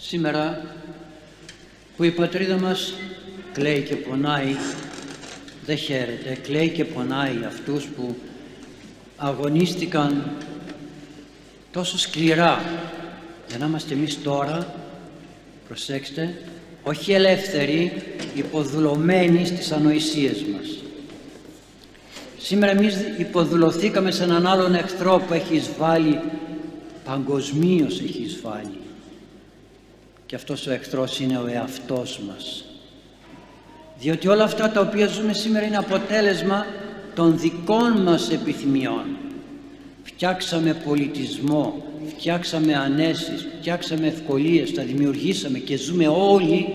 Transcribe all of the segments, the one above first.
Σήμερα που η πατρίδα μας κλαίει και πονάει, δεν χαίρεται, κλαίει και πονάει αυτούς που αγωνίστηκαν τόσο σκληρά για να είμαστε εμείς τώρα, προσέξτε, όχι ελεύθεροι, υποδουλωμένοι στις ανοησίες μας. Σήμερα εμείς υποδουλωθήκαμε σε έναν άλλον εχθρό που έχει εισβάλει, παγκοσμίως έχει εισβάλει. Και αυτός ο εχθρός είναι ο εαυτός μας. Διότι όλα αυτά τα οποία ζούμε σήμερα είναι αποτέλεσμα των δικών μας επιθυμιών. Φτιάξαμε πολιτισμό, φτιάξαμε ανέσεις, φτιάξαμε ευκολίες, τα δημιουργήσαμε και ζούμε όλοι,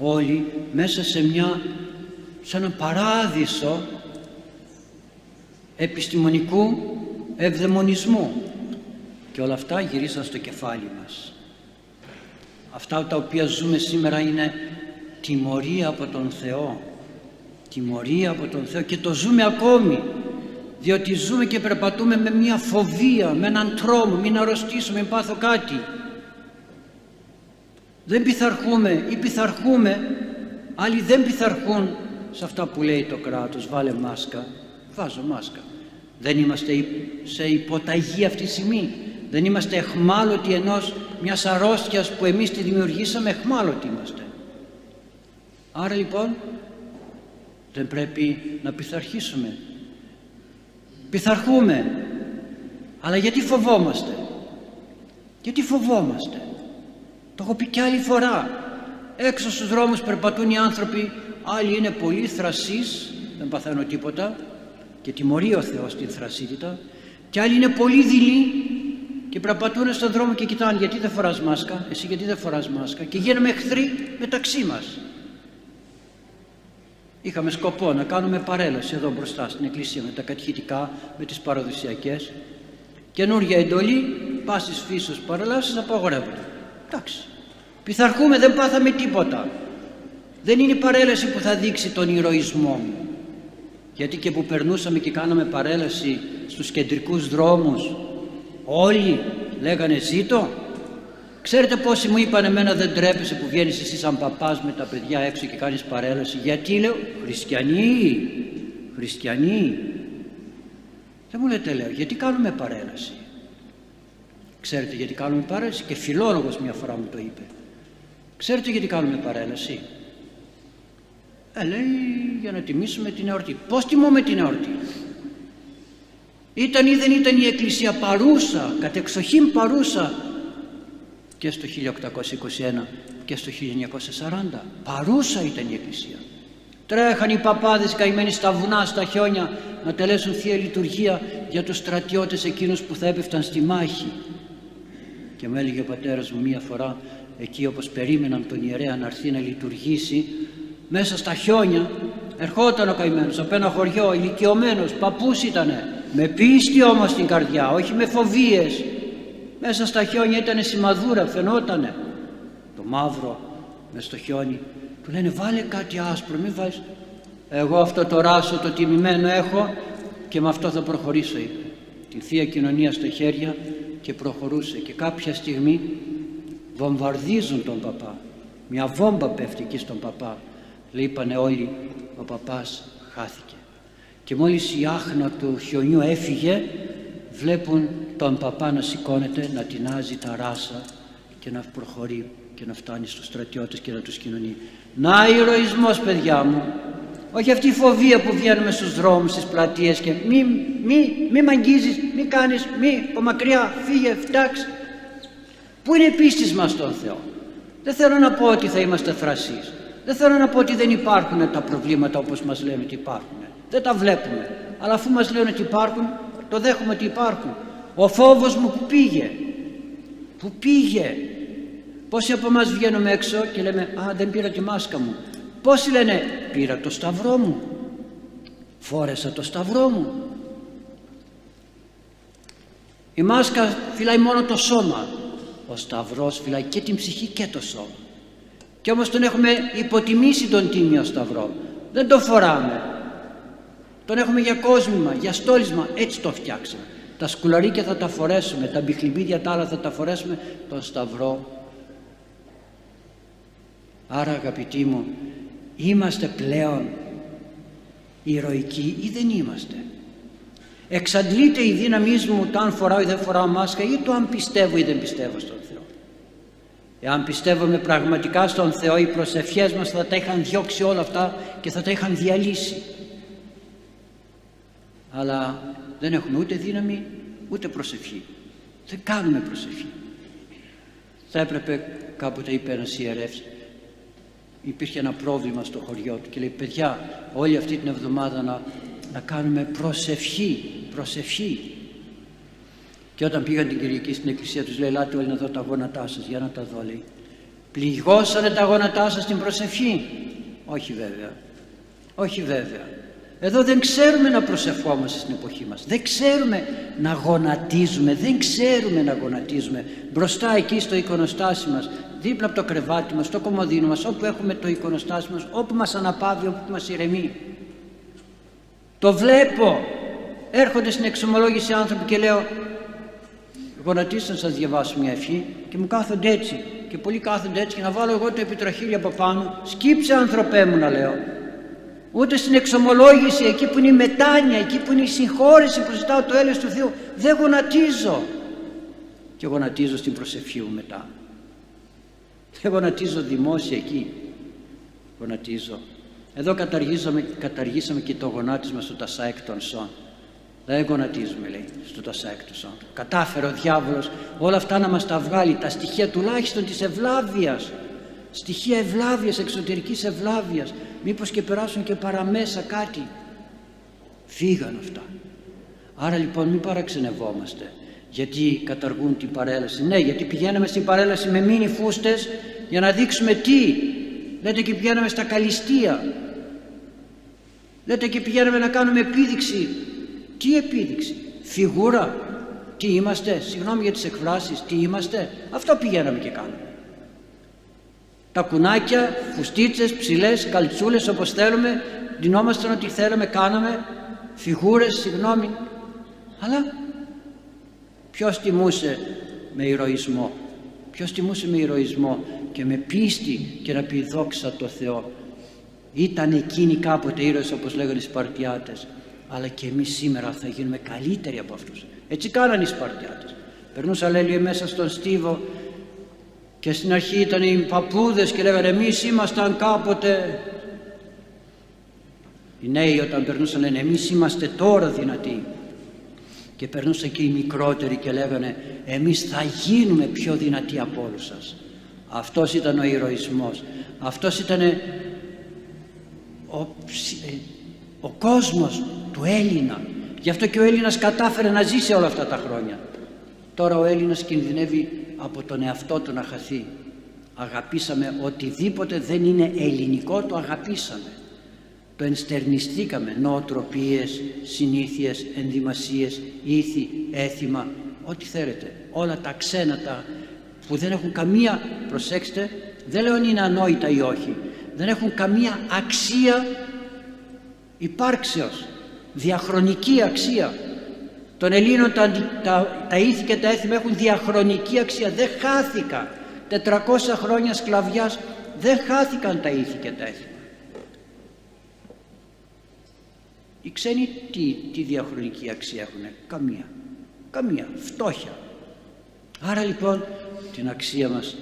όλοι μέσα σε μια, σε ένα παράδεισο επιστημονικού ευδαιμονισμού και όλα αυτά γυρίσαν στο κεφάλι μας. Αυτά τα οποία ζούμε σήμερα είναι τιμωρία από τον Θεό τιμωρία από τον Θεό και το ζούμε ακόμη διότι ζούμε και περπατούμε με μια φοβία, με έναν τρόμο, μην αρρωστήσω, μην πάθω κάτι. Δεν πειθαρχούμε ή πειθαρχούμε, άλλοι δεν πειθαρχούν σε αυτά που λέει το κράτος, βάλε μάσκα, βάζω μάσκα. Δεν είμαστε σε υποταγή αυτή τη στιγμή. Δεν είμαστε εχμάλωτοι ενός μιας αρρώστιας που εμείς τη δημιουργήσαμε, εχμάλωτοι είμαστε. Άρα λοιπόν δεν πρέπει να πειθαρχήσουμε. Πειθαρχούμε. Αλλά γιατί φοβόμαστε; Γιατί φοβόμαστε; Το έχω πει και άλλη φορά. Έξω στους δρόμους περπατούν οι άνθρωποι, άλλοι είναι πολύ θρασείς, δεν παθαίνω τίποτα και τιμωρεί ο Θεός την θρασίτητα και άλλοι είναι πολύ δειλοί και περπατούν στον δρόμο και κοιτάνε γιατί δεν φοράς μάσκα, εσύ γιατί δεν φοράς μάσκα; Και γίναμε εχθροί μεταξύ μας. Είχαμε σκοπό να κάνουμε παρέλαση εδώ μπροστά στην εκκλησία με τα κατηχητικά, με τις παραδοσιακές. Καινούργια εντολή, πάσης φύσεως παρελάσεις απαγορεύονται. Εντάξει. Πειθαρχούμε, δεν πάθαμε τίποτα. Δεν είναι η παρέλαση που θα δείξει τον ηρωισμό μου. Γιατί και που περνούσαμε και κάναμε παρέλαση στους κεντρικούς δρόμους, όλοι λέγανε ζήτω, Ξέρετε πόσοι μου είπαν εμένα δεν τρέπεσαι που βγαίνεις εσύ σαν παπάς με τα παιδιά έξω και κάνεις παρέλαση. Γιατί λέω χριστιανοί, χριστιανοί. Δεν μου λέτε λέω γιατί κάνουμε παρέλαση. Ξέρετε γιατί κάνουμε παρέλαση; Και φιλόλογος μια φορά μου το είπε. Ξέρετε γιατί κάνουμε παρέλαση; Ε, λέει για να τιμήσουμε την εορτή. Πώς τιμούμε την εορτή; Ήταν ή δεν ήταν η Εκκλησία παρούσα, κατεξοχήν παρούσα και στο 1821 και στο 1940 παρούσα ήταν η Εκκλησία. Τρέχαν οι παπάδες καημένοι στα βουνά, στα χιόνια να τελέσουν Θεία Λειτουργία για τους στρατιώτες εκείνους που θα έπεφταν στη μάχη. Και μου έλεγε ο πατέρας μου μία φορά εκεί όπως περίμεναν τον ιερέα να έρθει να λειτουργήσει μέσα στα χιόνια ερχόταν ο καημένος από ένα χωριό ηλικιωμένος παππούς ήτανε με πίστη όμως στην καρδιά όχι με φοβίες μέσα στα χιόνια ήταν σημαδούρα, φαινότανε. Το μαύρο μες στο χιόνι. Του λένε βάλε κάτι άσπρο, μην βάζεις. Εγώ αυτό το ράσο το τιμημένο έχω και με αυτό θα προχωρήσω είπε. Την Θεία Κοινωνία στα χέρια και προχωρούσε και κάποια στιγμή βομβαρδίζουν τον παπά. Μια βόμβα πέφτει εκεί στον παπά. Είπανε όλοι ο παπάς χάθηκε. Και μόλις η άχνα του χιονιού έφυγε βλέπουν τον παπά να σηκώνεται, να τεινάζει τα ράσα και να προχωρεί και να φτάνει στους στρατιώτες και να τους κοινωνεί. Να ηρωισμός παιδιά μου, όχι αυτή η φοβία που βγαίνουμε στους δρόμους, στις πλατείες και μη, μη, μη μ' αγγίζεις, μη κάνεις, μη, από μακριά, φύγε, φτάξει. Πού είναι η πίστη μας στον Θεό; Δεν θέλω να πω ότι θα είμαστε θρασείς. Δεν θέλω να πω ότι δεν υπάρχουν τα προβλήματα όπως μας λένε ότι υπάρχουν. Δεν τα βλέπουμε. Αλλά αφού μας λένε ότι υπάρχουν, το δέχομαι ότι υπάρχουν. Ο φόβος μου που πήγε. Που πήγε. Πόσοι από εμάς βγαίνουμε έξω και λέμε «Α, δεν πήρα τη μάσκα μου». Πόσοι λένε «Πήρα το σταυρό μου». Φόρεσα το σταυρό μου. Η μάσκα φυλάει μόνο το σώμα. Ο σταυρός φυλάει και την ψυχή και το σώμα. Και όμως τον έχουμε υποτιμήσει τον τίμιο σταυρό. Δεν το φοράμε. Τον έχουμε για κόσμημα, για στόλισμα. Έτσι το φτιάξαμε. Τα σκουλαρίκια θα τα φορέσουμε, τα μπιχλιμπίδια τα άλλα θα τα φορέσουμε. Τον σταυρό Άρα αγαπητοί μου, είμαστε πλέον ηρωικοί ή δεν είμαστε. Εξαντλείται η δύναμή μου το αν φοράω ή δεν φοράω μάσκα ή το αν πιστεύω ή δεν πιστεύω στον Θεό. Εάν πιστεύουμε πραγματικά στον Θεό οι προσευχές μας θα τα είχαν διώξει όλα αυτά και θα τα είχαν διαλύσει. Αλλά δεν έχουμε ούτε δύναμη ούτε προσευχή. Δεν κάνουμε προσευχή. Θα έπρεπε κάποτε είπε ένας ιερεύς υπήρχε ένα πρόβλημα στο χωριό του και λέει παιδιά όλη αυτή την εβδομάδα να, να κάνουμε προσευχή, προσευχή. Και όταν πήγαν την Κυριακή στην εκκλησία τους λέει ελάτε όλοι να δω τα γόνατά σας για να τα δω λέει. Πληγώσανε τα γόνατά σας στην προσευχή. Όχι βέβαια. Όχι βέβαια. Εδώ δεν ξέρουμε να προσευχόμαστε στην εποχή μας. Δεν ξέρουμε να γονατίζουμε. Δεν ξέρουμε να γονατίζουμε. Μπροστά εκεί στο εικονοστάσι μας, δίπλα από το κρεβάτι μας, στο κομμωδίνο μας, όπου έχουμε το εικονοστάσι μας, όπου μας αναπαύει, όπου μας ηρεμεί. Το βλέπω. Έρχονται στην εξομολόγηση άνθρωποι και λέω γονατίστε να σας διαβάσω μια ευχή και μου κάθονται έτσι και πολλοί κάθονται έτσι και να βάλω εγώ το επιτραχύλι από πάνω. Σκύψε άνθρωπέ μου να λέω. Ούτε στην εξομολόγηση εκεί που είναι η μετάνοια εκεί που είναι η συγχώρεση που ζητάω το έλεος του Θεού δεν γονατίζω και γονατίζω στην προσευχή μου μετά. Δεν γονατίζω δημόσια εκεί. Γονατίζω. Εδώ καταργήσαμε, καταργήσαμε και το γονάτισμα στο τασάεκ των σών δεν γονατίζουμε λέει στο τασάεκ των σών κατάφερε ο διάβολος όλα αυτά να μας τα βγάλει τα στοιχεία τουλάχιστον της ευλάβειας. Στοιχεία ευλάβειας, εξωτερικής ευλάβειας. Μήπως και περάσουν και παραμέσα κάτι. Φύγαν αυτά. Άρα λοιπόν μην παραξενευόμαστε γιατί καταργούν την παρέλαση. Ναι γιατί πηγαίναμε στην παρέλαση με μίνι φούστες για να δείξουμε τι. Λέτε και πηγαίναμε στα καλυστία. Λέτε και πηγαίναμε να κάνουμε επίδειξη τι επίδειξη; Φιγούρα; Τι είμαστε; Συγγνώμη για τις εκφράσεις τι είμαστε; Αυτό πηγαίναμε και κάνουμε τα κουνάκια, φουστίτσες, ψηλές, καλτσούλες όπως θέλουμε, δινόμασταν ό,τι θέλαμε, κάναμε, φιγούρες, συγγνώμη. Αλλά ποιος τιμούσε με ηρωισμό, ποιος τιμούσε με ηρωισμό και με πίστη και να πει δόξα το Θεό. Ήταν εκείνοι κάποτε ήρωες όπως λέγανε οι Σπαρτιάτες, αλλά και εμείς σήμερα θα γίνουμε καλύτεροι από αυτούς. Έτσι κάνανε οι Σπαρτιάτες. Περνούσα λέει μέσα στον στίβο και στην αρχή ήταν οι παππούδες και λέγανε εμείς ήμασταν κάποτε οι νέοι όταν περνούσαν λένε εμείς είμαστε τώρα δυνατοί και περνούσαν και οι μικρότεροι και λέγανε εμείς θα γίνουμε πιο δυνατοί από όλους σας αυτός ήταν ο ηρωισμός αυτός ήταν ο, ε, ο κόσμος του Έλληνα γι' αυτό και ο Έλληνας κατάφερε να ζήσει όλα αυτά τα χρόνια τώρα ο Έλληνας κινδυνεύει από τον εαυτό του να χαθεί. Αγαπήσαμε οτιδήποτε δεν είναι ελληνικό το αγαπήσαμε. Το ενστερνιστήκαμε νοοτροπίες, συνήθειες, ενδυμασίες, ήθη, έθιμα, ό,τι θέλετε. Όλα τα ξένα τα που δεν έχουν καμία, προσέξτε, δεν λέω αν είναι ανόητα ή όχι, δεν έχουν καμία αξία υπάρξεως, διαχρονική αξία των Ελλήνων τα, τα, τα ήθη και τα έθιμα έχουν διαχρονική αξία, δεν χάθηκαν. 400 χρόνια σκλαβιάς δεν χάθηκαν τα ήθη και τα έθιμα. Οι ξένοι τι, τι διαχρονική αξία έχουν, καμία, καμία, φτώχεια. Άρα λοιπόν την αξία μας,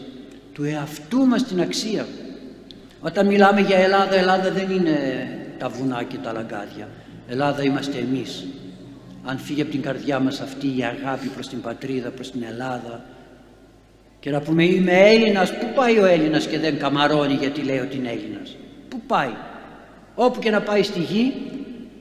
του εαυτού μας την αξία. Όταν μιλάμε για Ελλάδα, Ελλάδα δεν είναι τα βουνά και τα λαγκάδια. Ελλάδα είμαστε εμείς αν φύγει από την καρδιά μας αυτή η αγάπη προς την πατρίδα, προς την Ελλάδα και να πούμε είμαι Έλληνας, πού πάει ο Έλληνας και δεν καμαρώνει γιατί λέει ότι είναι Έλληνας. Πού πάει; Όπου και να πάει στη γη,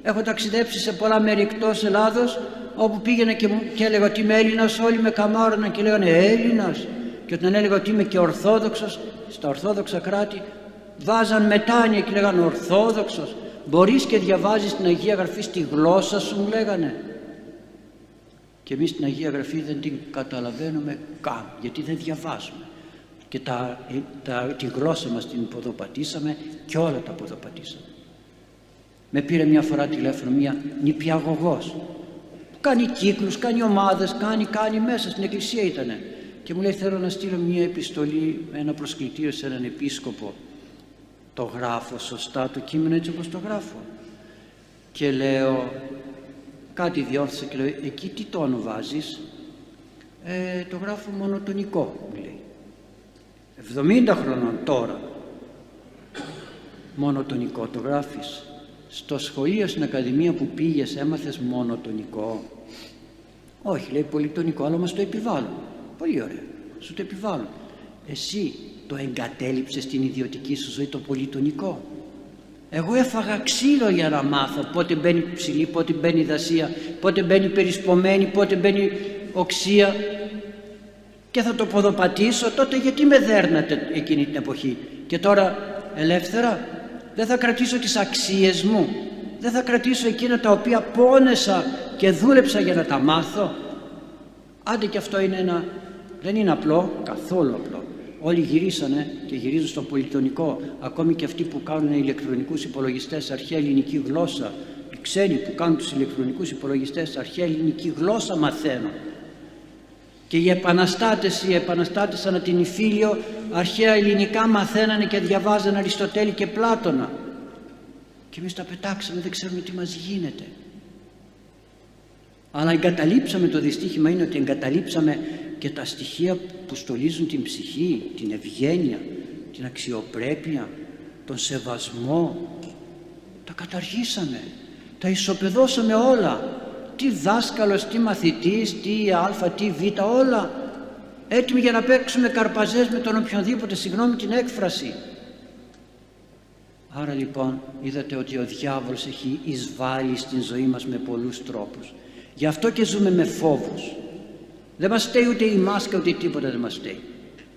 έχω ταξιδέψει σε πολλά μέρη εκτός Ελλάδος, όπου πήγαινε και, και έλεγα ότι είμαι Έλληνας, όλοι με καμάρωναν και λέγανε Έλληνας. Και όταν έλεγα ότι είμαι και Ορθόδοξος, στα Ορθόδοξα κράτη, βάζαν μετάνοια και λέγανε Ορθόδοξος. Μπορείς και διαβάζεις την Αγία Γραφή στη γλώσσα σου, μου λέγανε. Και εμείς την Αγία Γραφή δεν την καταλαβαίνουμε καν γιατί δεν διαβάζουμε. Και τα, τα, τη γλώσσα μας την ποδοπατήσαμε και όλα τα ποδοπατήσαμε. Με πήρε μια φορά τηλέφωνο μια νηπιαγωγός. Κάνει κύκλους, κάνει ομάδες, κάνει, κάνει μέσα στην εκκλησία ήτανε. Και μου λέει θέλω να στείλω μια επιστολή, ένα προσκλητήριο σε έναν επίσκοπο το γράφω σωστά το κείμενο έτσι όπως το γράφω. Και λέω κάτι διόρθωσα και λέω εκεί τι τόνο βάζεις; Ε, το γράφω μονοτονικό μου λέει. 70 χρονών τώρα μονοτονικό το γράφεις. Στο σχολείο στην ακαδημία που πήγες έμαθες μονοτονικό όχι λέει πολυτονικό αλλά μας το επιβάλλουν πολύ ωραία σου το επιβάλλουν εσύ το εγκατέλειψες στην ιδιωτική σου ζωή το πολυτονικό. Εγώ έφαγα ξύλο για να μάθω πότε μπαίνει ψηλή, πότε μπαίνει δασία, πότε μπαίνει περισπομένη, πότε μπαίνει οξία. Και θα το ποδοπατήσω τότε γιατί με δέρνατε εκείνη την εποχή. Και τώρα ελεύθερα δεν θα κρατήσω τις αξίες μου. Δεν θα κρατήσω εκείνα τα οποία πόνεσα και δούλεψα για να τα μάθω. Άντε και αυτό είναι ένα δεν είναι απλό καθόλου απλό όλοι γυρίσανε και γυρίζουν στο πολυτονικό ακόμη και αυτοί που κάνουν ηλεκτρονικούς υπολογιστές αρχαία ελληνική γλώσσα. Οι ξένοι που κάνουν τους ηλεκτρονικούς υπολογιστές αρχαία ελληνική γλώσσα μαθαίνουν. Και οι επαναστάτες, οι επαναστάτες ανά την Ιφίλιο αρχαία ελληνικά μαθαίνανε και διαβάζανε Αριστοτέλη και Πλάτωνα. Και εμείς τα πετάξαμε δεν ξέρουμε τι μας γίνεται. Αλλά εγκαταλείψαμε το δυστύχημα είναι ότι εγκαταλείψαμε και τα στοιχεία που στολίζουν την ψυχή, την ευγένεια, την αξιοπρέπεια, τον σεβασμό. Τα καταργήσαμε, τα ισοπεδώσαμε όλα. Τι δάσκαλος, τι μαθητής, τι α, τι β, όλα. Έτοιμοι για να παίξουμε καρπαζές με τον οποιονδήποτε, συγγνώμη την έκφραση. Άρα λοιπόν είδατε ότι ο διάβολος έχει εισβάλει στην ζωή μας με πολλούς τρόπους. Γι' αυτό και ζούμε με φόβους. Δεν μας στέει ούτε η μάσκα ούτε τίποτα δεν μας στέει.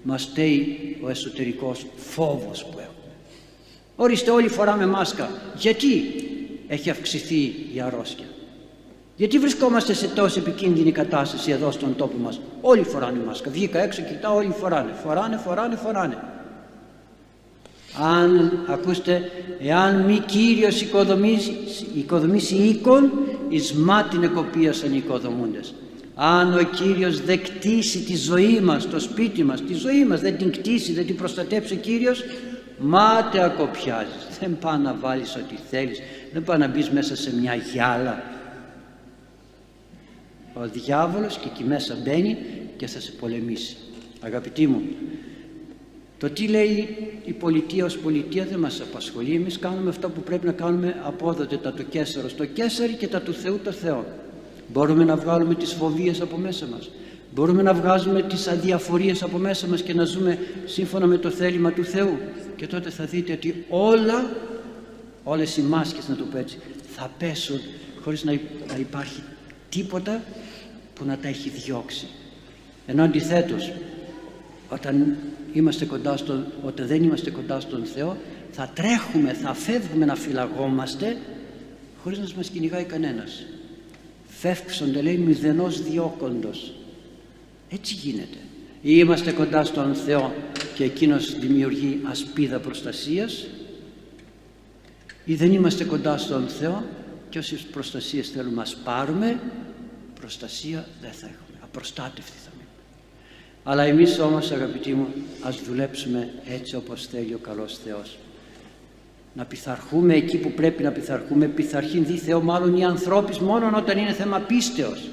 Μας στέει ο εσωτερικός φόβος που έχουμε. Ορίστε όλοι φοράμε μάσκα. Γιατί έχει αυξηθεί η αρρώστια; Γιατί βρισκόμαστε σε τόσο επικίνδυνη κατάσταση εδώ στον τόπο μας; Όλοι φοράνε μάσκα. Βγήκα έξω, κοιτάω, όλοι φοράνε. Φοράνε, φοράνε, φοράνε. Αν, ακούστε, εάν μη Κύριος οικοδομήσει, οικοδομήσει οίκον, εις μάτιν εκοπίασαν οι οικοδομούντες αν ο Κύριος δεν κτίσει τη ζωή μας, το σπίτι μας, τη ζωή μας δεν την κτίσει, δεν την προστατέψει ο Κύριος μάται ακοπιάζεις. Δεν πάει να βάλεις ό,τι θέλεις. Δεν πάει να μπεις μέσα σε μια γυάλα. Ο διάβολος και εκεί μέσα μπαίνει και θα σε πολεμήσει. Αγαπητοί μου το τι λέει η πολιτεία ως πολιτεία δεν μας απασχολεί. Εμείς κάνουμε αυτό που πρέπει να κάνουμε απόδοτε τα του Κέσσαρο στο Κέσσαρι και τα του Θεού το Θεό Μπορούμε να βγάλουμε τις φοβίες από μέσα μας. Μπορούμε να βγάζουμε τις αδιαφορίες από μέσα μας και να ζούμε σύμφωνα με το θέλημα του Θεού. Και τότε θα δείτε ότι όλα, όλες οι μάσκες να το πω έτσι, θα πέσουν χωρίς να υπάρχει τίποτα που να τα έχει διώξει. Ενώ αντιθέτως, όταν, είμαστε κοντά στον, όταν δεν είμαστε κοντά στον Θεό θα τρέχουμε, θα φεύγουμε να φυλαγόμαστε χωρίς να μας κυνηγάει κανένας φεύξονται λέει μηδενός διώκοντος. Έτσι γίνεται. Ή είμαστε κοντά στον Θεό και εκείνος δημιουργεί ασπίδα προστασίας. Ή δεν είμαστε κοντά στον Θεό και όσες προστασίες θέλουμε να πάρουμε. Προστασία δεν θα έχουμε. Απροστάτευτοι θα μείνουμε. Αλλά εμείς όμως αγαπητοί μου ας δουλέψουμε έτσι όπως θέλει ο καλός Θεός να πειθαρχούμε εκεί που πρέπει να πειθαρχούμε. Πειθαρχήν δι Θεό μάλλον οι ανθρώποι μόνο όταν είναι θέμα πίστεως.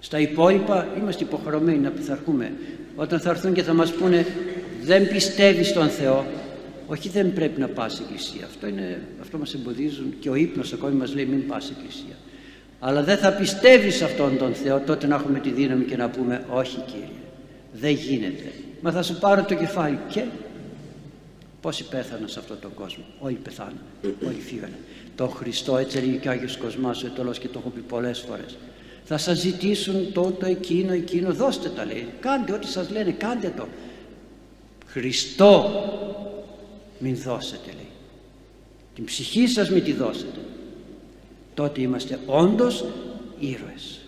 Στα υπόλοιπα είμαστε υποχρεωμένοι να πειθαρχούμε. Όταν θα έρθουν και θα μας πούνε δεν πιστεύεις στον Θεό όχι δεν πρέπει να πας εκκλησία. Αυτό, είναι, αυτό μας εμποδίζουν και ο ύπνος ακόμη μας λέει μην πας εκκλησία αλλά δεν θα πιστεύεις αυτόν τον Θεό τότε να έχουμε τη δύναμη και να πούμε όχι Κύριε δεν γίνεται μα θα σου πάρω το κεφάλι και Πόσοι πέθαναν σε αυτόν τον κόσμο. Όλοι πεθάναν. Όλοι φύγανε. Τον Χριστό έτσι έλεγε και ο Άγιος Κοσμάς ο Ετωλός και το έχω πει πολλές φορές. Θα σας ζητήσουν τότε εκείνο, εκείνο, δώστε τα λέει. Κάντε ό,τι σας λένε, κάντε το. Χριστό μην δώσετε λέει. Την ψυχή σας μην τη δώσετε. Τότε είμαστε όντως ήρωες.